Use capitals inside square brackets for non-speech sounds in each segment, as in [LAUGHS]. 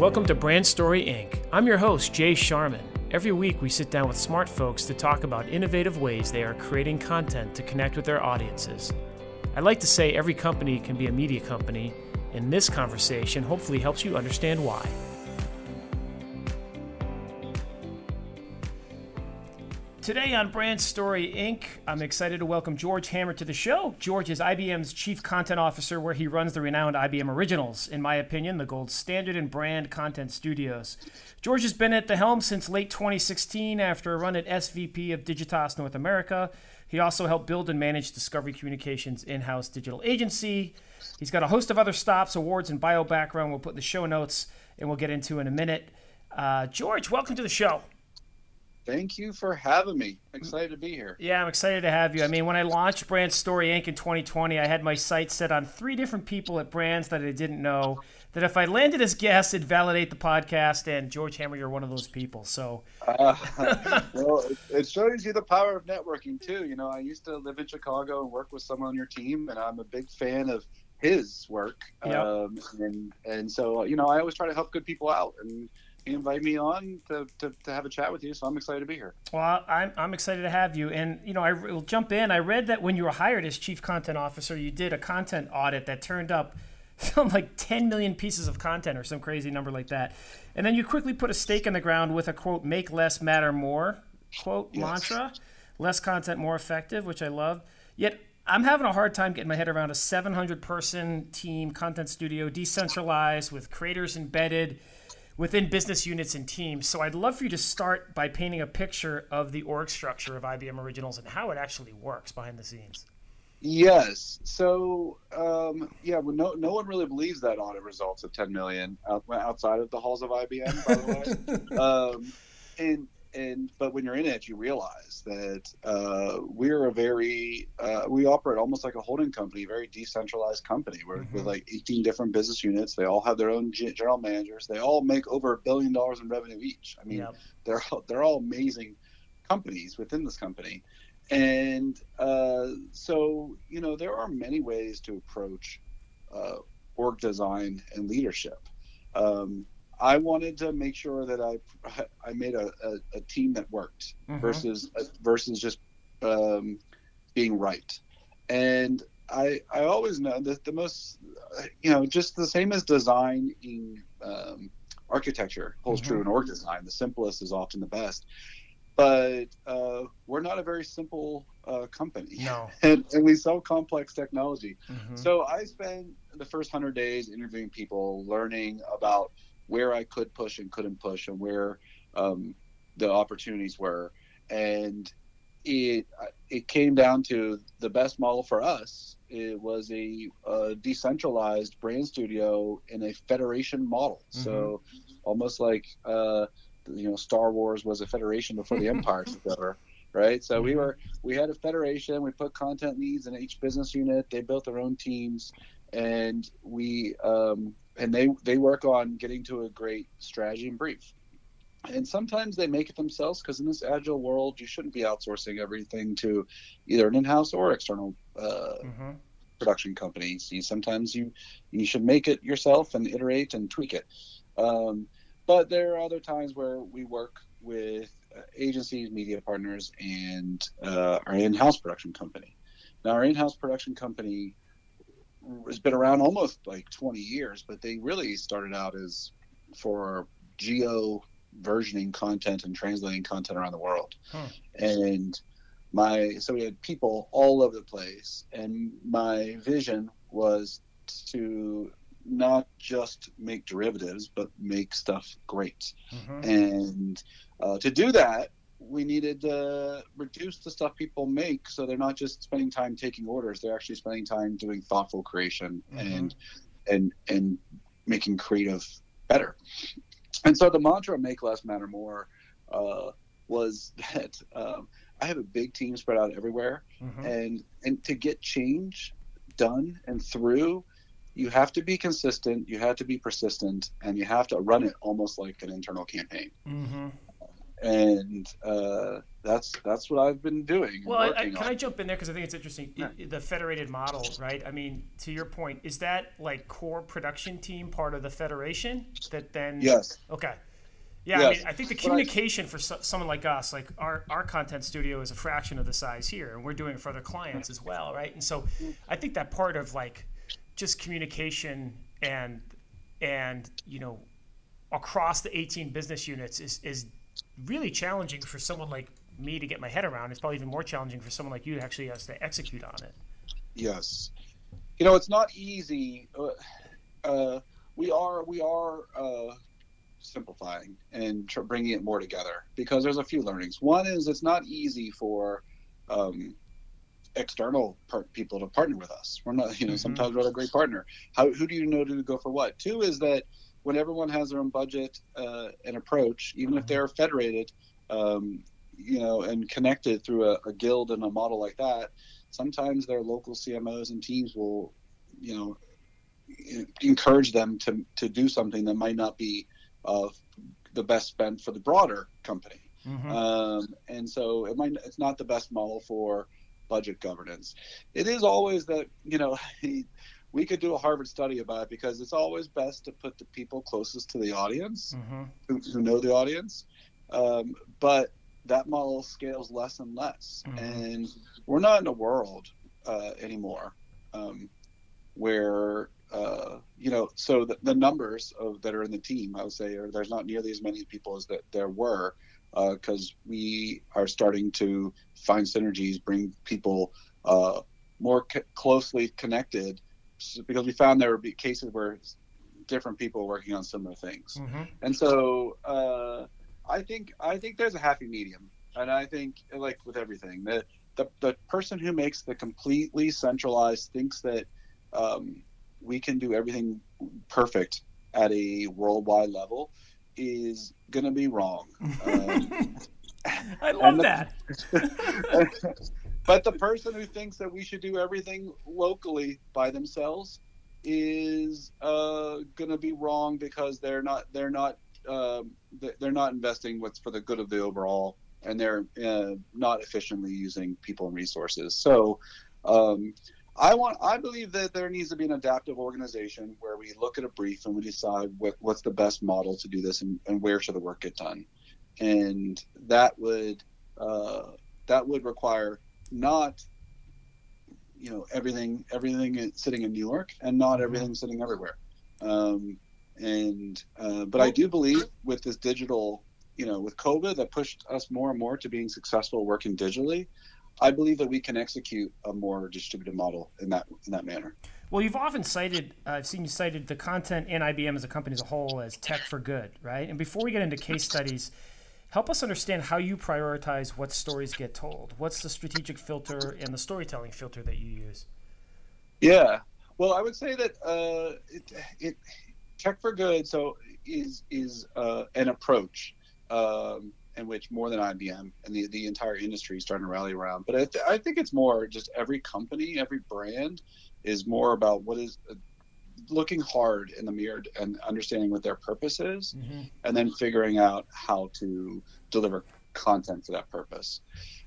Welcome to Brand Story Inc. I'm your host, Jay Sharman. Every week, we sit down with smart folks to talk about innovative ways they are creating content to connect with their audiences. I'd like to say every company can be a media company, and this conversation hopefully helps you understand why. Today on Brand Story Inc., I'm excited to welcome George Hammer to the show. George is IBM's Chief Content Officer, where he runs the renowned IBM Originals, in my opinion, the gold standard in brand content studios. George has been at the helm since late 2016 after a run at SVP of Digitas North America. He also helped build and manage Discovery Communications in house digital agency. He's got a host of other stops, awards, and bio background we'll put in the show notes and we'll get into in a minute. Uh, George, welcome to the show. Thank you for having me. Excited to be here. Yeah, I'm excited to have you. I mean, when I launched Brand Story Inc. in 2020, I had my sights set on three different people at brands that I didn't know. That if I landed as guests, it'd validate the podcast. And George Hammer, you're one of those people. So, uh, [LAUGHS] [LAUGHS] well, it shows you the power of networking too. You know, I used to live in Chicago and work with someone on your team, and I'm a big fan of his work. Yep. Um, and and so you know, I always try to help good people out and he invited me on to, to, to, have a chat with you, so I'm excited to be here. Well, I'm, I'm excited to have you. And, you know, I will jump in. I read that when you were hired as Chief Content Officer, you did a content audit that turned up [LAUGHS] some like 10 million pieces of content or some crazy number like that. And then you quickly put a stake in the ground with a quote, make less matter more quote yes. mantra, less content, more effective, which I love. Yet I'm having a hard time getting my head around a 700 person team content studio, decentralized with creators embedded within business units and teams. So I'd love for you to start by painting a picture of the org structure of IBM Originals and how it actually works behind the scenes. Yes. So um, yeah, well, no no one really believes that audit results of 10 million outside of the halls of IBM, by the way. [LAUGHS] um, and and but when you're in it, you realize that uh, we're a very uh, we operate almost like a holding company, a very decentralized company. We're mm-hmm. with like 18 different business units. They all have their own general managers. They all make over a billion dollars in revenue each. I mean, yep. they're they're all amazing companies within this company, and uh, so you know there are many ways to approach uh, org design and leadership. Um, I wanted to make sure that I [LAUGHS] I made a, a, a team that worked mm-hmm. versus uh, versus just um, being right. And I I always know that the most you know just the same as design in um, architecture holds mm-hmm. true in org design. The simplest is often the best. But uh, we're not a very simple uh, company. No. [LAUGHS] and, and, we sell complex technology. Mm-hmm. So I spent the first hundred days interviewing people, learning about where I could push and couldn't push, and where um, the opportunities were. And it it came down to the best model for us. It was a, a decentralized brand studio in a federation model. Mm-hmm. So almost like uh, you know Star Wars was a federation before the [LAUGHS] Empire took over right? So we mm-hmm. were we had a federation. We put content needs in each business unit. They built their own teams, and we um, and they they work on getting to a great strategy and brief. And sometimes they make it themselves because in this agile world you shouldn't be outsourcing everything to either an in-house or external uh, mm-hmm. production company sometimes you you should make it yourself and iterate and tweak it. Um, but there are other times where we work with uh, agencies media partners and uh, our in-house production company. Now our in-house production company has been around almost like 20 years, but they really started out as for geo versioning content and translating content around the world. Huh. And my so we had people all over the place, and my vision was to not just make derivatives, but make stuff great. Mm-hmm. And uh, to do that, we needed to reduce the stuff people make so they're not just spending time taking orders they're actually spending time doing thoughtful creation mm-hmm. and and and making creative better and so the mantra make less matter more uh, was that um, i have a big team spread out everywhere mm-hmm. and and to get change done and through you have to be consistent you have to be persistent and you have to run it almost like an internal campaign mm-hmm and uh, that's that's what I've been doing. Well, I, can on. I jump in there because I think it's interesting. Yeah. The federated model, right? I mean, to your point, is that like core production team part of the federation that then? Yes. Okay. Yeah, yes. I mean, I think the communication I, for so, someone like us, like our, our content studio is a fraction of the size here, and we're doing it for other clients as well, right? And so, I think that part of like just communication and and you know across the 18 business units is is really challenging for someone like me to get my head around. It's probably even more challenging for someone like you to actually has to execute on it. Yes, you know it's not easy. Uh, uh, we are we are uh, simplifying and tr- bringing it more together because there's a few learnings. One is it's not easy for um, external people to partner with us. We're not, you know, mm-hmm. sometimes we're a great partner. How who do you know to go for what? Two is that when everyone has their own budget uh, and approach, even if mm-hmm. they're federated, um, you know, and connected through a, a, guild and a model like that, sometimes their local CMOs and teams will, you know, encourage them to, to do something that might not be uh, the best spent for the broader company. Mm-hmm. Um, and so it might it's not the best model for budget governance. It is always that you know [LAUGHS] we could do a Harvard study about it because it's always best to put the people closest to the audience mm-hmm. who, who, know the audience. Um, but that model scales less and less. Mm-hmm. And we're not in a world uh, anymore um, where, uh, you know, so the, the, numbers of that are in the team, I would say, are there's not nearly as many people as that there were because uh, we are starting to find synergies, bring people uh, more c- closely connected because we found there would be cases where different people working on similar things, mm-hmm. and so uh, I think I think there's a happy medium, and I think like with everything, the the, the person who makes the completely centralized thinks that um, we can do everything perfect at a worldwide level is going to be wrong. [LAUGHS] Um, I love that. [LAUGHS] [LAUGHS] But the person who thinks that we should do everything locally by themselves is uh, going to be wrong because they're not they're not um, they're not investing what's for the good of the overall, and they're uh, not efficiently using people and resources. So. Um, I want. I believe that there needs to be an adaptive organization where we look at a brief and we decide what, what's the best model to do this and, and where should the work get done, and that would uh, that would require not you know everything everything sitting in New York and not mm-hmm. everything sitting everywhere. Um, and uh, but I do believe with this digital, you know, with COVID that pushed us more and more to being successful working digitally. I believe that we can execute a more distributed model in that in that manner. Well, you've often cited, uh, I've seen you cited the content in IBM as a company as a whole as tech for good, right? And before we get into case studies, help us understand how you prioritize what stories get told. What's the strategic filter and the storytelling filter that you use? Yeah, well, I would say that uh, it, it, tech for good so is is uh, an approach um, in which more than IBM and the, the entire industry is starting to rally around. But I, th- I think it's more just every company, every brand is more about what is looking hard in the mirror and understanding what their purpose is, mm-hmm. and then figuring out how to deliver content for that purpose.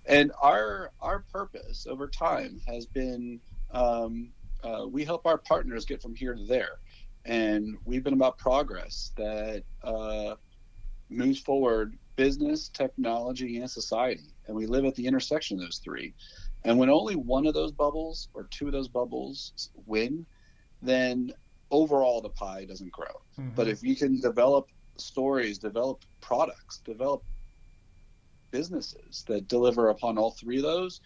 And our our purpose over time has been um, uh, we help our partners get from here to there, and we've been about progress that uh, moves forward business, technology, and society, and we live at the intersection of those three. And when only one of those bubbles or two of those bubbles win, then overall the pie doesn't grow. Mm-hmm. But if you can develop stories, develop products, develop businesses that deliver upon all three of those,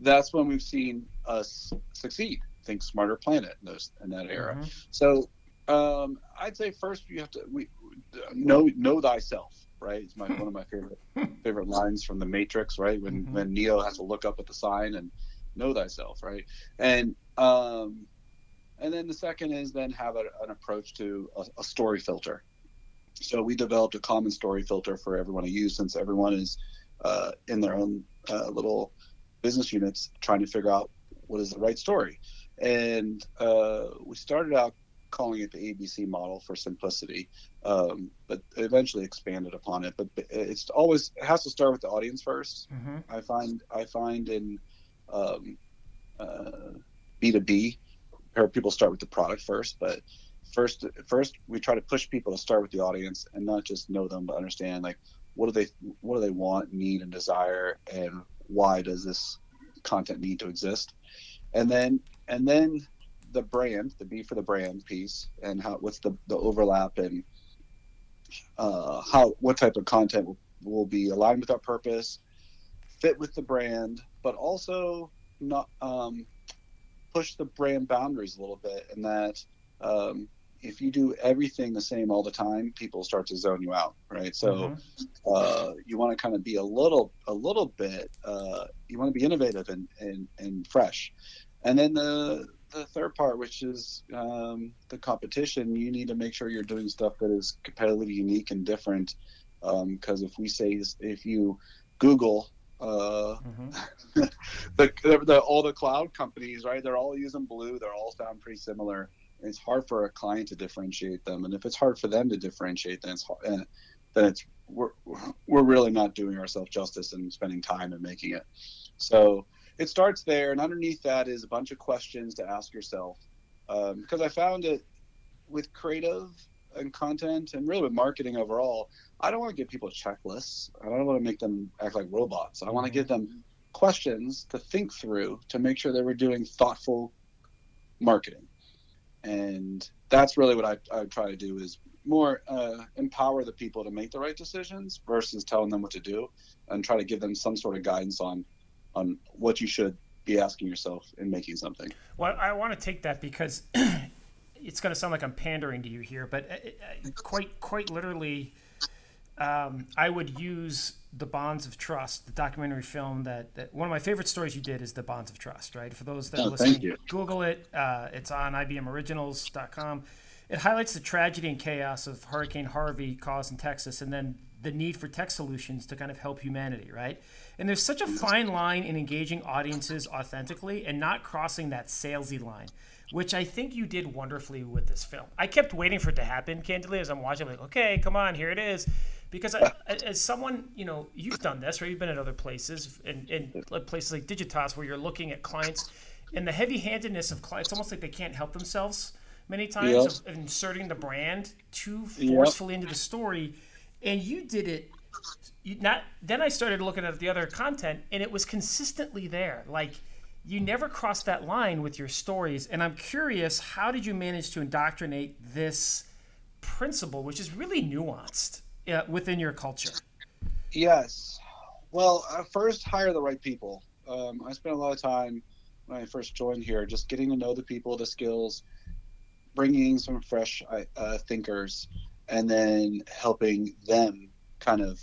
that's when we've seen us succeed. Think smarter planet in those in that era. Mm-hmm. So um, I'd say first you have to we, know know thyself. Right, it's my one of my favorite [LAUGHS] favorite lines from the Matrix. Right, when mm-hmm. when Neo has to look up at the sign and know thyself. Right, and um, and then the second is then have a, an approach to a, a, story filter. So we developed a common story filter for everyone to use since everyone is uh, in their own uh, little business units trying to figure out what is the right story. And uh, we started out calling it the ABC model for simplicity, um, but eventually expanded upon it. But it's always it has to start with the audience 1st mm-hmm. I find I find in um, uh, B2B, people start with the product first, but first first we try to push people to start with the audience and not just know them, but understand like what do they what do they want, need, and desire, and why does this content need to exist, and then and then the brand, the B for the brand piece, and how what's the the overlap and uh, how what type of content will, will be aligned with our purpose, fit with the brand, but also not um, push the brand boundaries a little bit, and that um, if you do everything the same all the time, people start to zone you out, right? So mm-hmm. uh, you want to kind of be a little, a little bit. Uh, you want to be innovative and, and and fresh, and then the the third part, which is um, the competition, you need to make sure you're doing stuff that is competitively unique and different. Because um, if we say if you Google uh, mm-hmm. [LAUGHS] the, the, all the cloud companies, right? They're all using blue. They're all sound pretty similar. It's hard for a client to differentiate them, and if it's hard for them to differentiate, then it's hard, then it's we're we're really not doing ourselves justice and spending time and making it. So it starts there, and underneath that is a bunch of questions to ask yourself. Because um, I found it with creative and content, and really with marketing overall, I don't want to give people checklists. I don't want to make them act like robots. I want to give them questions to think through to make sure that we're doing thoughtful marketing. And that's really what I, I try to do is more uh, empower the people to make the right decisions versus telling them what to do and try to give them some sort of guidance on on what you should be asking yourself in making something. Well, I want to take that because [CLEARS THROAT] it's going to sound like I'm pandering to you here, but uh, uh, quite quite literally, um, I would use the Bonds of Trust, the documentary film that, that, one of my favorite stories you did is the Bonds of Trust, right? For those that oh, listen, Google it. Uh, it's on IBMOriginals.com. It highlights the tragedy and chaos of Hurricane Harvey caused in Texas, and then the need for tech solutions to kind of help humanity, right? And there's such a fine line in engaging audiences authentically and not crossing that salesy line, which I think you did wonderfully with this film. I kept waiting for it to happen, candidly, as I'm watching, I'm like, okay, come on, here it is. Because I, as someone, you know, you've done this, right? You've been at other places, and, and places like Digitas, where you're looking at clients, and the heavy-handedness of clients, almost like they can't help themselves many times yep. of inserting the brand too forcefully yep. into the story, and you did it you not then I started looking at the other content and it was consistently there. Like you never crossed that line with your stories and I'm curious how did you manage to indoctrinate this principle which is really nuanced uh, within your culture? Yes. Well, uh, first hire the right people. Um, I spent a lot of time when I first joined here just getting to know the people, the skills, bringing some fresh uh, thinkers, and then helping them kind of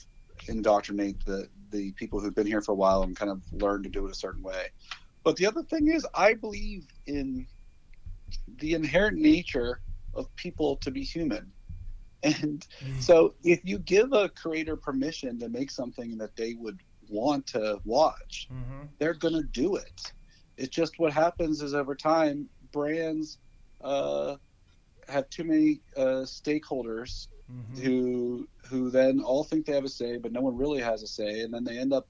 indoctrinate the the people who've been here for a while and kind of learn to do it a certain way. But the other thing is, I believe in the inherent nature of people to be human. And mm. so if you give a creator permission to make something that they would want to watch, mm-hmm. they're going to do it. It's just what happens is over time, brands uh, have too many uh, stakeholders mm-hmm. who who then all think they have a say, but no one really has a say, and then they end up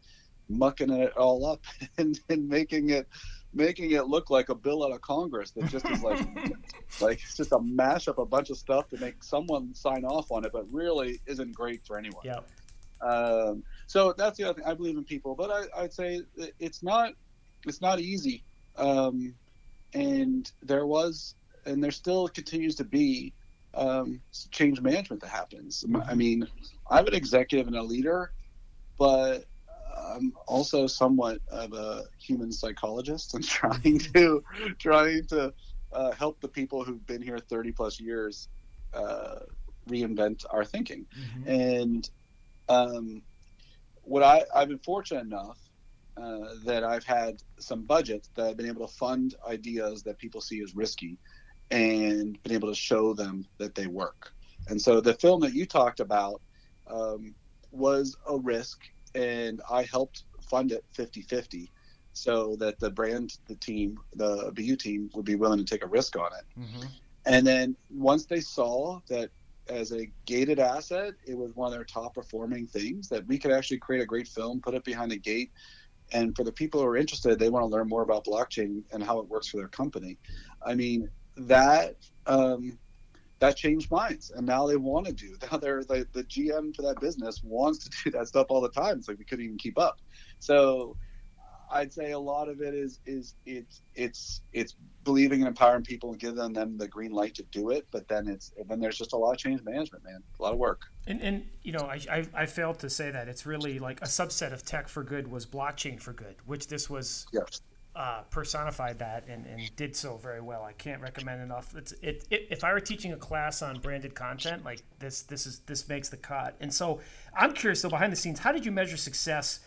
mucking it all up [LAUGHS] and, and making it making it look like a bill out of Congress that just is like [LAUGHS] like it's just a mash up a bunch of stuff to make someone sign off on it, but really isn't great for anyone. Yeah. Um, so that's the other thing. I believe in people, but I, would say it's not it's not easy. Um, and there was and there still continues to be um, change management that happens. I mean, I'm an executive and a leader, but I'm also somewhat of a human psychologist and [LAUGHS] trying to trying to uh, help the people who've been here 30 plus years uh, reinvent our thinking. Mm-hmm. And um, what I, I've been fortunate enough uh, that I've had some budget that I've been able to fund ideas that people see as risky and been able to show them that they work. And so the film that you talked about um, was a risk, and I helped fund it 50 50 so that the brand, the team, the BU team would be willing to take a risk on it. Mm-hmm. and then once they saw that as a gated asset, it was one of their top performing things that we could actually create a great film, put it behind a gate. And for the people who are interested, they want to learn more about blockchain and how it works for their company. I mean, that um, that changed minds, and now they want to do. [LAUGHS] Now they're the, the GM for that business wants to do that stuff all the time. It's like we couldn't even keep up. So I'd say a lot of it is is it's it's it's believing and empowering people and giving them the green light to do it. But then it's then there's just a lot of change management, man. A lot of work. And and you know I, I, I failed to say that it's really like a subset of tech for good was blockchain for good, which this was. Yes. Uh, personified that and, and did so very well. I can't recommend enough. It's it, it, if I were teaching a class on branded content, like this this is this makes the cut. And so I'm curious though behind the scenes, how did you measure success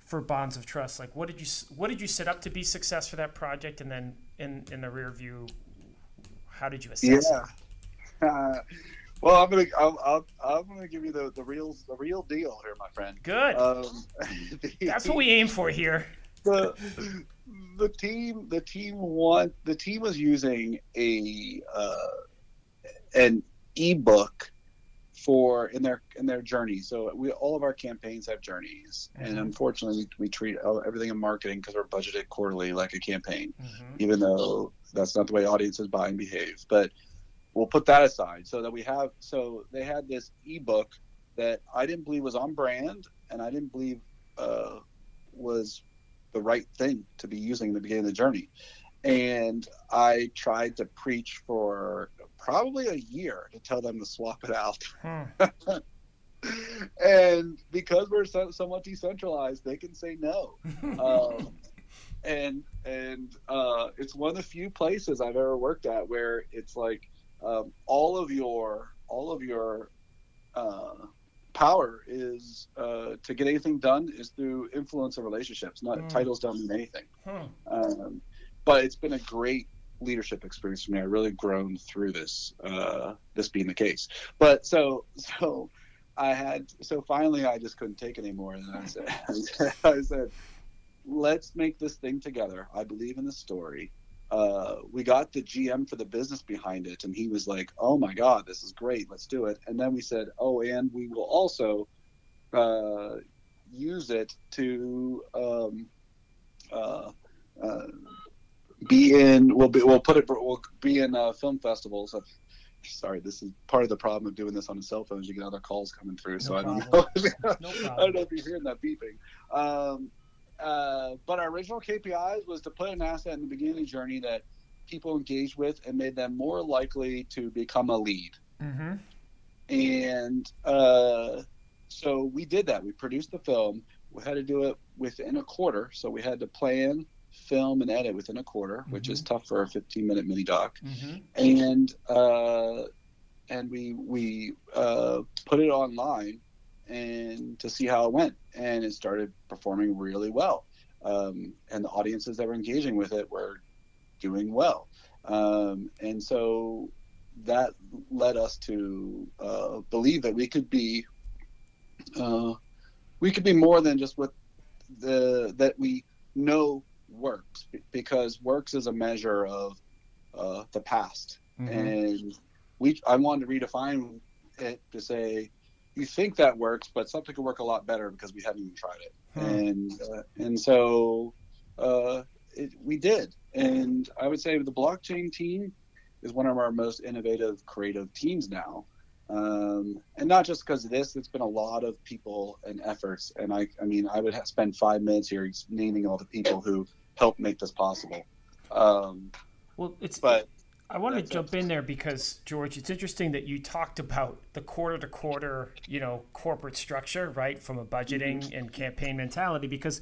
for bonds of trust? Like what did you what did you set up to be success for that project? And then in in the rear view how did you assess yeah. uh, [LAUGHS] well i'm gonna I'm, I'm, I'm, gonna give you the the real the real deal here my friend. Good. Um, [LAUGHS] the, that's what we aim for here. the the team the team want the team was using a uh, an ebook for in their in their journey. So we all of our campaigns have journeys, mm-hmm. and unfortunately, we, we treat everything in marketing because we're budgeted quarterly like a campaign, mm-hmm. even though that's not the way audiences buy and behave. But we'll put that aside so that we have. So they had this ebook that I didn't believe was on brand, and I didn't believe uh, was the right thing to be using in the beginning of the journey. And I tried to preach for probably a year to tell them to swap it out. Hmm. [LAUGHS] and because we're so, somewhat decentralized, they can say no. [LAUGHS] um, and and uh, it's one of the few places I've ever worked at where it's like um, all of your all of your uh, power is uh, to get anything done is through influence of relationships. Not mm. titles don't mean anything. Hmm. Um, but it's been a great leadership experience for me. I really grown through this, uh, this being the case. But so, so I had, so finally I just couldn't take it anymore. And [LAUGHS] I said, I said, let's make this thing together. I believe in the story. Uh, we got the GM for the business behind it, and he was like, "Oh my God, this is great! Let's do it." And then we said, "Oh, and we will also uh, use it to um, uh, uh be in we'll be we'll put it we'll be in uh, film festivals sorry this is part of the problem of doing this on a cell phone is you get other calls coming through no so problem. i don't know no i don't know [LAUGHS] if you're hearing that beeping um, uh, but our original kpis was to put an asset in the beginning journey that people engaged with and made them more likely to become a lead mm-hmm. and uh, so we did that we produced the film we had to do it within a quarter so we had to plan film and edit within a quarter, mm-hmm. which is mm-hmm. tough for a 15 minute mini doc. Mm-hmm. And uh, and we we uh, put it online and to see how it went, and it started performing really well. Um, and the audiences that were engaging with it were doing well. Um, and so that led us to uh, believe that we could be uh, we could be more than just what the that we know works because works is a measure of uh, the past, mm-hmm. and we I wanted to redefine it to say you think that works, but something could work a lot better because we haven't even tried it, hmm. and uh, and so uh, it, we did, and I would say the blockchain team is one of our most innovative, creative teams now. Um, and not just because of this, it's been a lot of people and efforts. And I, I mean, I would spend five minutes here naming all the people who helped make this possible. Um, well, it's but I want to jump in there because George, it's interesting that you talked about the quarter to quarter, you know, corporate structure, right, from a budgeting mm-hmm. and campaign mentality. Because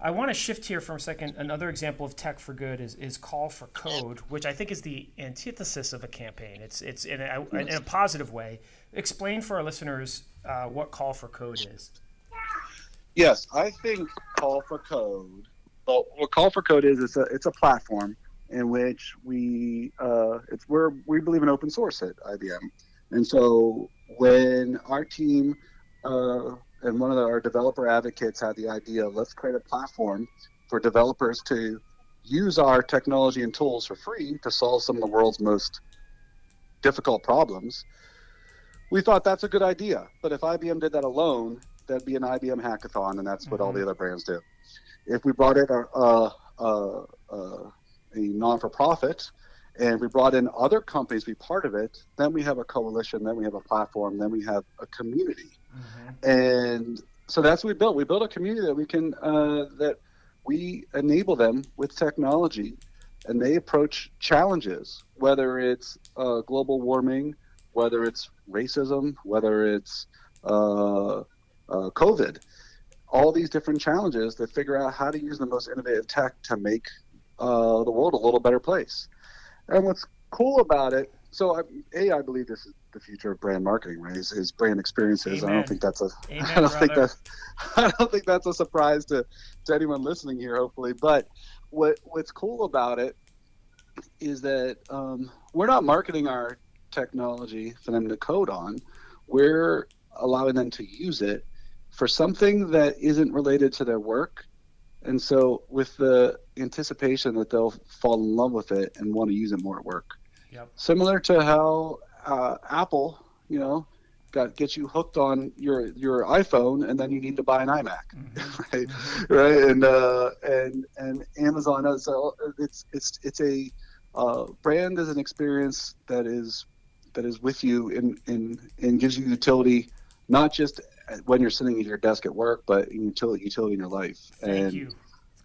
I want to shift here for a second. Another example of tech for good is, is call for code, which I think is the antithesis of a campaign. It's it's in a, in a positive way. Explain for our listeners uh, what call for code is. Yes, I think call for code well, what Call for Code is, it's a it's a platform in which we uh, it's where we believe in open source at IBM, and so when our team uh, and one of the, our developer advocates had the idea, let's create a platform for developers to use our technology and tools for free to solve some of the world's most difficult problems, we thought that's a good idea. But if IBM did that alone, that'd be an IBM hackathon, and that's what mm-hmm. all the other brands do. If we brought in a, a, a, a non for profit, and we brought in other companies to be part of it, then we have a coalition, then we have a platform, then we have a community. Mm-hmm. And so that's what we built. We built a community that we can, uh, that we enable them with technology and they approach challenges, whether it's uh, global warming, whether it's racism, whether it's uh, uh, COVID, all these different challenges that figure out how to use the most innovative tech to make uh, the world a little better place. And what's cool about it, so I, a, I believe this is the future of brand marketing, right? Is, is brand experiences. [LAUGHS] Amen. I don't think that's a. Amen, I don't brother. think that. I don't think that's a surprise to, to anyone listening here. Hopefully, but what what's cool about it is that um, we're not marketing our technology for them to code on. We're allowing them to use it for something that isn't related to their work. And so, with the anticipation that they'll fall in love with it and want to use it more at work. Yep. Similar to how uh, Apple, you know, got gets you hooked on your your iPhone, and then you need to buy an iMac, mm-hmm. [LAUGHS] right? Mm-hmm. Right, and uh, and and Amazon. So it's it's it's a uh, brand is an experience that is that is with you and and and gives you utility, not just when you're sitting at your desk at work, but utility utility in your life. Thank and you.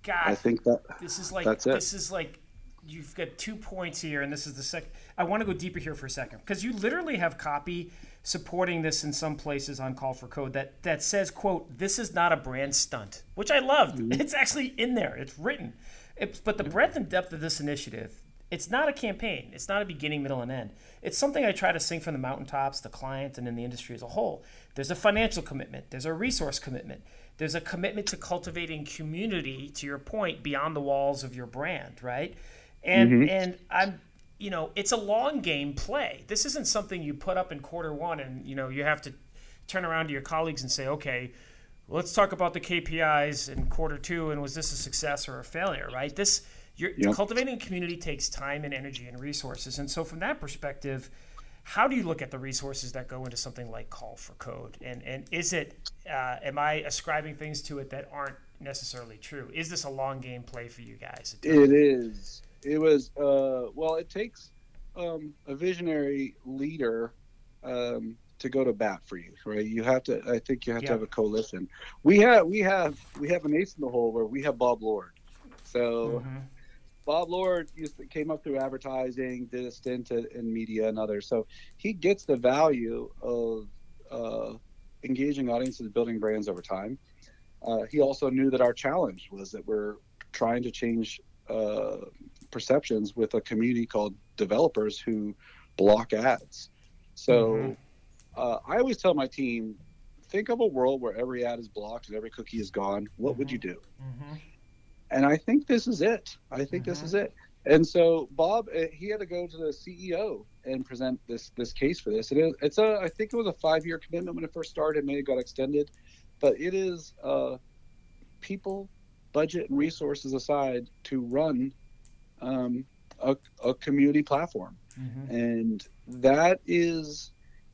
God, I think that this is like this is like you've got two points here, and this is the second. I want to go deeper here for a second because you literally have copy supporting this in some places on Call for Code that that says, "quote This is not a brand stunt," which I loved. Mm-hmm. It's actually in there. It's written. It's, but the breadth and depth of this initiative, it's not a campaign. It's not a beginning, middle, and end. It's something I try to sing from the mountaintops, the client, and in the industry as a whole. There's a financial commitment. There's a resource commitment. There's a commitment to cultivating community. To your point, beyond the walls of your brand, right? And mm-hmm. and I'm you know, it's a long game play. This isn't something you put up in quarter one and, you know, you have to turn around to your colleagues and say, okay, let's talk about the KPIs in quarter two and was this a success or a failure, right? This, you're, yep. cultivating a community takes time and energy and resources. And so, from that perspective, how do you look at the resources that go into something like Call for Code? And, and is it, uh, am I ascribing things to it that aren't necessarily true? Is this a long game play for you guys? It is it was uh, well, it takes um, a visionary leader um, to go to bat for you, right? You have to. I think you have yeah. to have a coalition. We have we have we have an ace in the hole where we have Bob Lord. So. Mm-hmm. Bob Lord used to, came up through advertising, did a stint in media and others. So he gets the value of uh, engaging audiences, building brands over time. Uh, he also knew that our challenge was that we're trying to change uh, perceptions with a community called developers who block ads. So mm-hmm. uh, I always tell my team, think of a world where every ad is blocked and every cookie is gone. What mm-hmm. would you do? Mm-hmm. And I think this is it. I think this is mm-hmm. it. And so Bob, uh, he had to go to the CEO and present this this case for this. And it, it's a, I think it was a five year commitment when it first started. Maybe it got extended, but it is uh, people, budget, and resources aside to run um, a, a, community platform. Mm-hmm. And that is,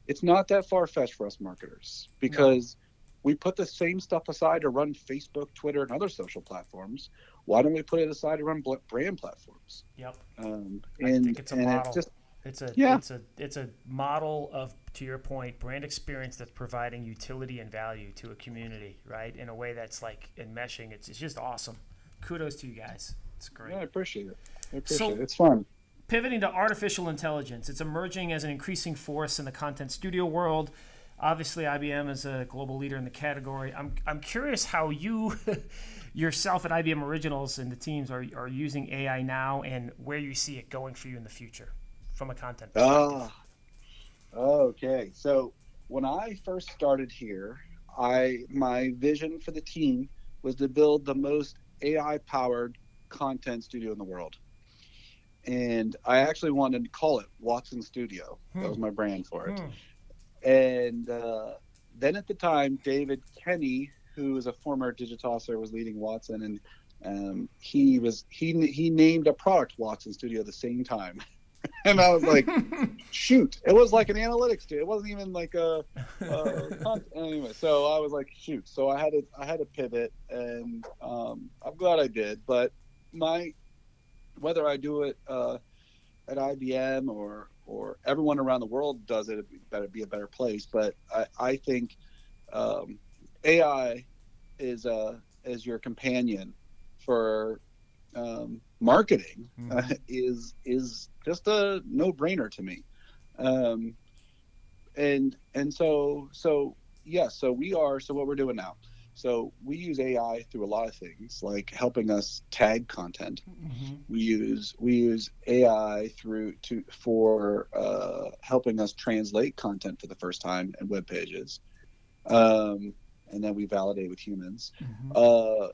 it's not that far fetched for us marketers because. We put the same stuff aside to run Facebook, Twitter, and other social platforms. Why don't we put it aside to run brand platforms? Yep. Um, and, I think it's a model. It just, it's a yeah. it's a it's a model of to your point brand experience that's providing utility and value to a community right in a way that's like enmeshing it's, it's just awesome kudos to you guys it's great yeah, I appreciate it so, It's fun. Pivoting to artificial intelligence, it's emerging as an increasing force in the content studio world. Obviously, IBM is a global leader in the category. I'm, I'm curious how you, [LAUGHS] yourself at IBM Originals and the teams are, are using AI now and where you see it going for you in the future from a content perspective. Oh, okay. So when I first started here, I my vision for the team was to build the most AI powered content studio in the world and I actually wanted to call it Watson Studio. Hmm. That was my brand for it. Hmm. And uh, then at the time, David Kenny, who is a former Digitosser, was leading Watson, and um, he was he he named a product Watson Studio at the same time. [LAUGHS] and I was like, [LAUGHS] shoot, it was like an analytics tool. It wasn't even like a, a [LAUGHS] anyway. So I was like, shoot. So I had to I had to pivot, and um, I'm glad I did. But my whether I do it uh, at IBM or or everyone around the world does it, it better be a better place. But I, I think um, AI is uh, is your companion for um, marketing mm-hmm. uh, is is just a no brainer to me. Um, and and so so yes, yeah, so we are so what we're doing now. So we use AI through a lot of things, like helping us tag content. Mm-hmm. We use we use AI through to for uh, helping us translate content for the first time in web pages, um, and then we validate with humans. Mm-hmm. Uh,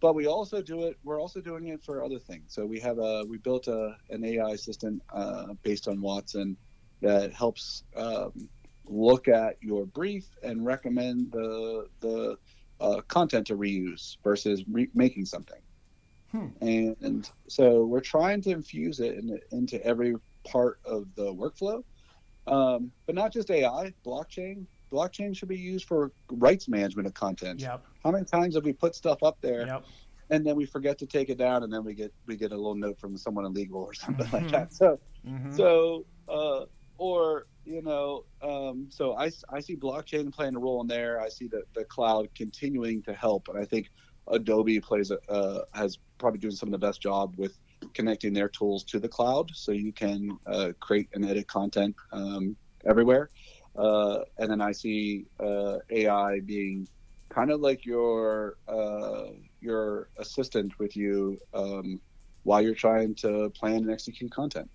but we also do it. We're also doing it for other things. So we have a we built a an AI assistant uh, based on Watson that helps um, look at your brief and recommend the the uh, content to reuse versus re- making something. Hmm. And, and, so we're trying to infuse it in, into every part of the workflow, um, but not just AI, blockchain. Blockchain should be used for rights management of content. Yep. How many times have we put stuff up there yep. and then we forget to take it down and then we get we get a little note from someone illegal or [LAUGHS] something mm-hmm. like that. So mm-hmm. so uh, or you know, um, so I, I see blockchain playing a role in there. I see the, the cloud continuing to help, and I think Adobe plays a, uh, has probably doing some of the best job with connecting their tools to the cloud, so you can uh, create and edit content um, everywhere. Uh, and then I see uh, AI being kind of like your uh, your assistant with you um, while you're trying to plan and execute content.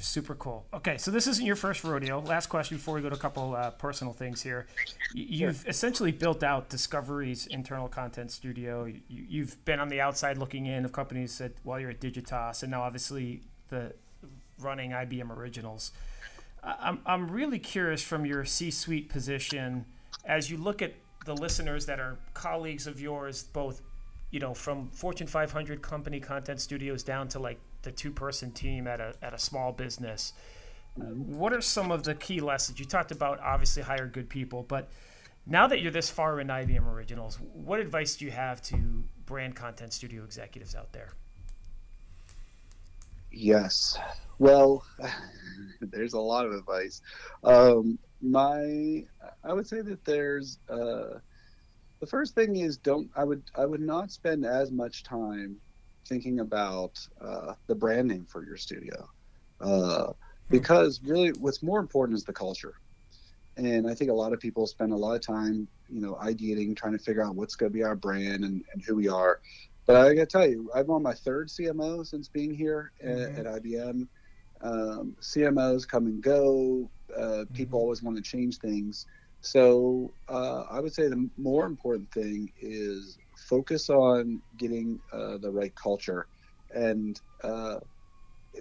Super cool. Okay, so this isn't your first rodeo. Last question before we go to a couple uh, personal things here. You've sure. essentially built out Discovery's internal content studio. You, have been on the outside looking in of companies that while you're at Digitas, and now obviously the running IBM Originals. I'm I'm really curious from your C-suite position as you look at the listeners that are colleagues of yours, both you know from Fortune 500 company content studios down to like the two person team at a at a small business. What are some of the key lessons you talked about? Obviously, hire good people, but now that you're this far in IBM Originals, what advice do you have to brand content studio executives out there? Yes, well, [LAUGHS] there's a lot of advice. Um, my, I would say that there's. Uh, the first thing is don't I would I would not spend as much time thinking about uh, the brand name for your studio. Uh, because really what's more important is the culture. And i think a lot of people spend a lot of time you know ideating trying to figure out what's going to be our brand and, and who we are. But i gotta tell you i'm on my third cmo since being here mm-hmm. at, at, ibm um, cmos come and go uh, people mm-hmm. always want to change things. So uh, i would say the more important thing is focus on getting uh, the right culture and uh,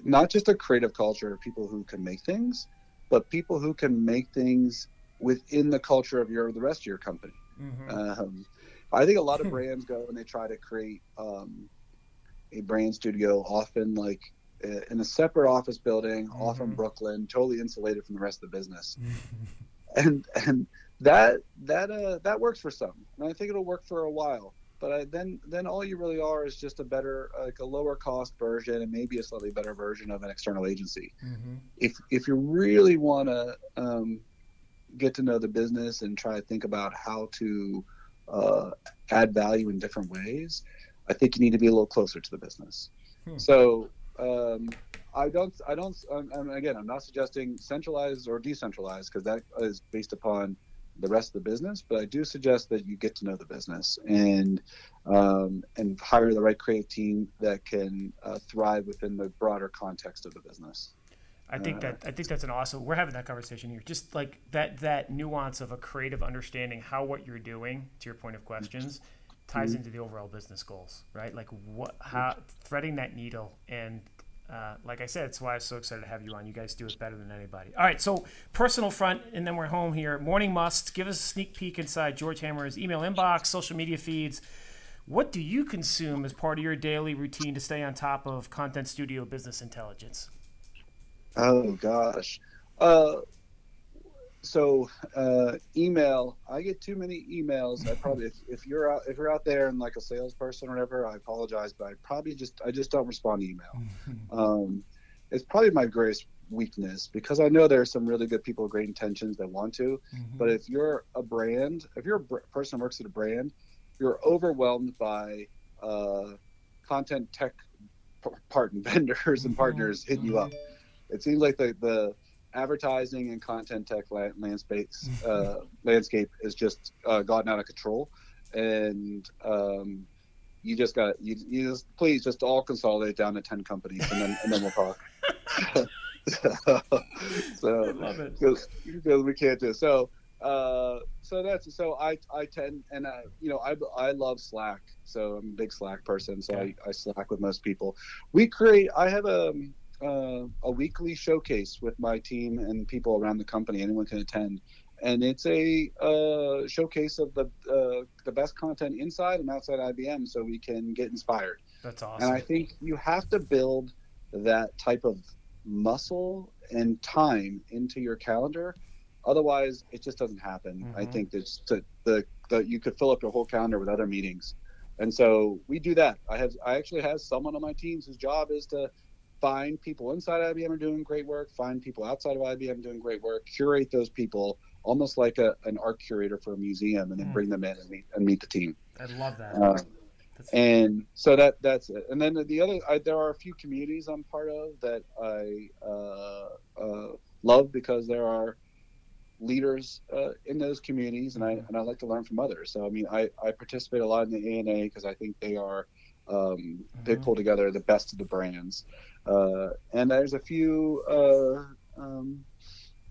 not just a creative culture of people who can make things, but people who can make things within the culture of your the rest of your company. Mm-hmm. Um, I think a lot of brands go and they try to create um, a brand studio, often like uh, in a separate office building, mm-hmm. off in Brooklyn, totally insulated from the rest of the business. [LAUGHS] and and that that uh, that works for some, and I think it'll work for a while but I, then then all you really are is just a better like a lower cost version and maybe a slightly better version of an external agency mm-hmm. if if you really want to um, get to know the business and try to think about how to uh, add value in different ways i think you need to be a little closer to the business hmm. so um, I don't, I don't, again, I'm not suggesting centralized or decentralized because that is based upon the rest of the business, but I do suggest that you get to know the business and um, and hire the right creative team that can uh, thrive within the broader context of the business. I think uh, that I think that's an awesome. We're having that conversation here. Just like that that nuance of a creative understanding how what you're doing, to your point of questions, ties mm-hmm. into the overall business goals, right? Like what how threading that needle and uh, like I said, it's why I'm so excited to have you on. You guys do it better than anybody. All right, so personal front, and then we're home here. Morning must give us a sneak peek inside George Hammer's email inbox, social media feeds. What do you consume as part of your daily routine to stay on top of Content Studio business intelligence? Oh gosh. Uh, so uh, email. I get too many emails. I probably if, if you're out if you're out there and like a salesperson or whatever, I apologize, but I probably just I just don't respond to email. [LAUGHS] Um, it's probably my greatest weakness because I know there are some really good people with great intentions that want to, Mm-hmm. but if you're a brand, if you're a br- person who works at a brand, you're overwhelmed by uh, content tech p- partner [LAUGHS] vendors and Mhm, partners hitting you up. It seems like the the advertising and content tech la- landscape uh, [LAUGHS] landscape is just uh, gotten out of control, and um, you just got you, you just please just all consolidate down to ten companies and then and then we'll talk. [LAUGHS] So it. because because we can't do so. Uh, so that's so I I tend and I you know I I love Slack, so I'm a big Slack person. So I, I Slack with most people. We create. I have a uh, a weekly showcase with my team and people around the company. Anyone can attend, and it's a uh, showcase of the uh, the best content inside and outside IBM, so we can get inspired. That's awesome. And. I think you have to build that type of muscle and time into your calendar. Otherwise, it just doesn't happen. I Mhm. think that the, the, the you could fill up your whole calendar with other meetings. And so we do that. I have I actually have someone on my teams whose job is to find people inside IBM are doing great work, find people outside of IBM doing great work, curate those people almost like a, an art curator for a museum, and then Mm. bring them in and meet, and meet the team. I love that. Uh, and so that that's it. And then the other, I, there are a few communities I'm part of that I uh, uh, love because there are leaders uh, in those communities, and I and I like to learn from others. So I mean, I, I participate a lot in the ANA because I think they are um, they Mhm. pull together the best of the brands. Uh, and there's a few uh, um,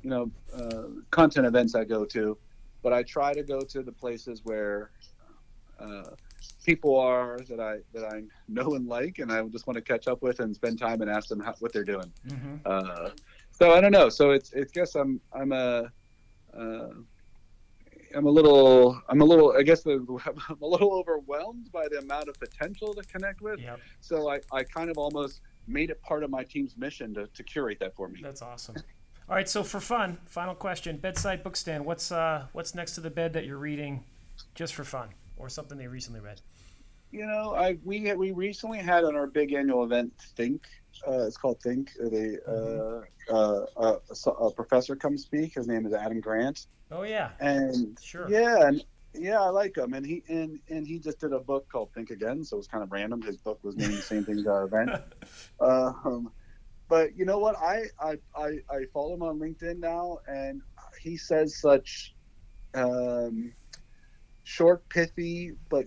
you know uh, content events I go to, but I try to go to the places where uh, people are that I that I know and like, and I just want to catch up with and spend time and ask them how, what they're doing. Mhm. Uh, so I don't know. So it's it's guess I'm I'm a uh, I'm a little I'm a little I guess the, [LAUGHS] I'm a little overwhelmed by the amount of potential to connect with. Yep, So I, I kind of almost made it part of my team's mission to, to curate that for me. that's awesome. All right, so for fun, final question: bedside bookstand. What's uh, what's next to the bed that you're reading, just for fun, or something they recently read? You know, I we we recently had on our big annual event Think. Uh, it's called Think. They uh, uh, uh, a, a professor comes speak. His name is Adam Grant, Oh yeah, and Sure. yeah, and yeah, I like him. And he and and he just did a book called Think Again, so it was kind of random. His book was named the same thing as our event. um, but you know what? I, I I I follow him on LinkedIn now, and he says such um, short, pithy, but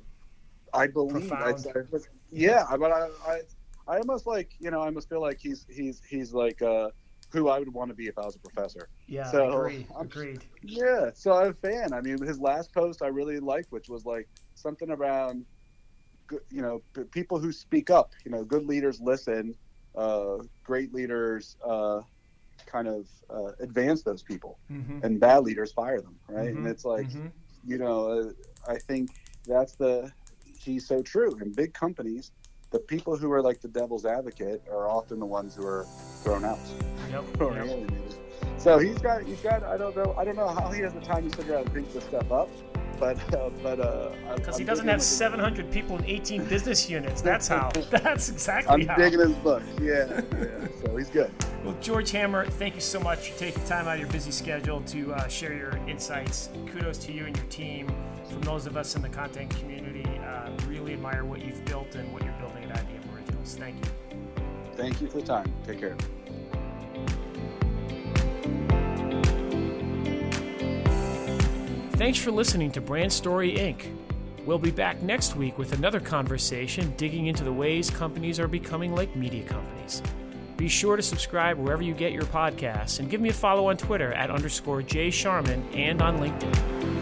I believe. Profound. I, yeah, but I, I I almost like you know I almost feel like he's he's he's like uh, who I would want to be if I was a professor. yeah, So, agree, agreed. Yeah, so I'm a fan. I mean, his last post I really liked, which was like something around, you know, people who speak up. You know, good leaders listen. Uh, great leaders uh, kind of uh, advance those people, Mm-hmm. and bad leaders fire them. Right, Mhm, and it's like mhm. you know, uh, I think that's the he's so true. In big companies, the people who are like the devil's advocate are often the ones who are thrown out. Yep, [LAUGHS] yep. So he's got he's got I don't know I don't know how he has the time to sit around and think this stuff up, but uh, but uh, Because he doesn't have his- 700 people in 18 business units. That's how. [LAUGHS] [LAUGHS] That's exactly how I'm how. digging his book. Yeah, yeah. So he's good. Well, George Hammer, thank you so much for taking time out of your busy schedule to uh, share your insights. Kudos to you and your team. From those of us in the content community, uh, really admire what you've built and what you're IBM Thank you. Thank you for the time. Take care. Thanks for listening to Brand Story Inc. We'll be back next week with another conversation digging into the ways companies are becoming like media companies. Be sure to subscribe wherever you get your podcasts and give me a follow on Twitter at underscore Jay Sharman and on LinkedIn.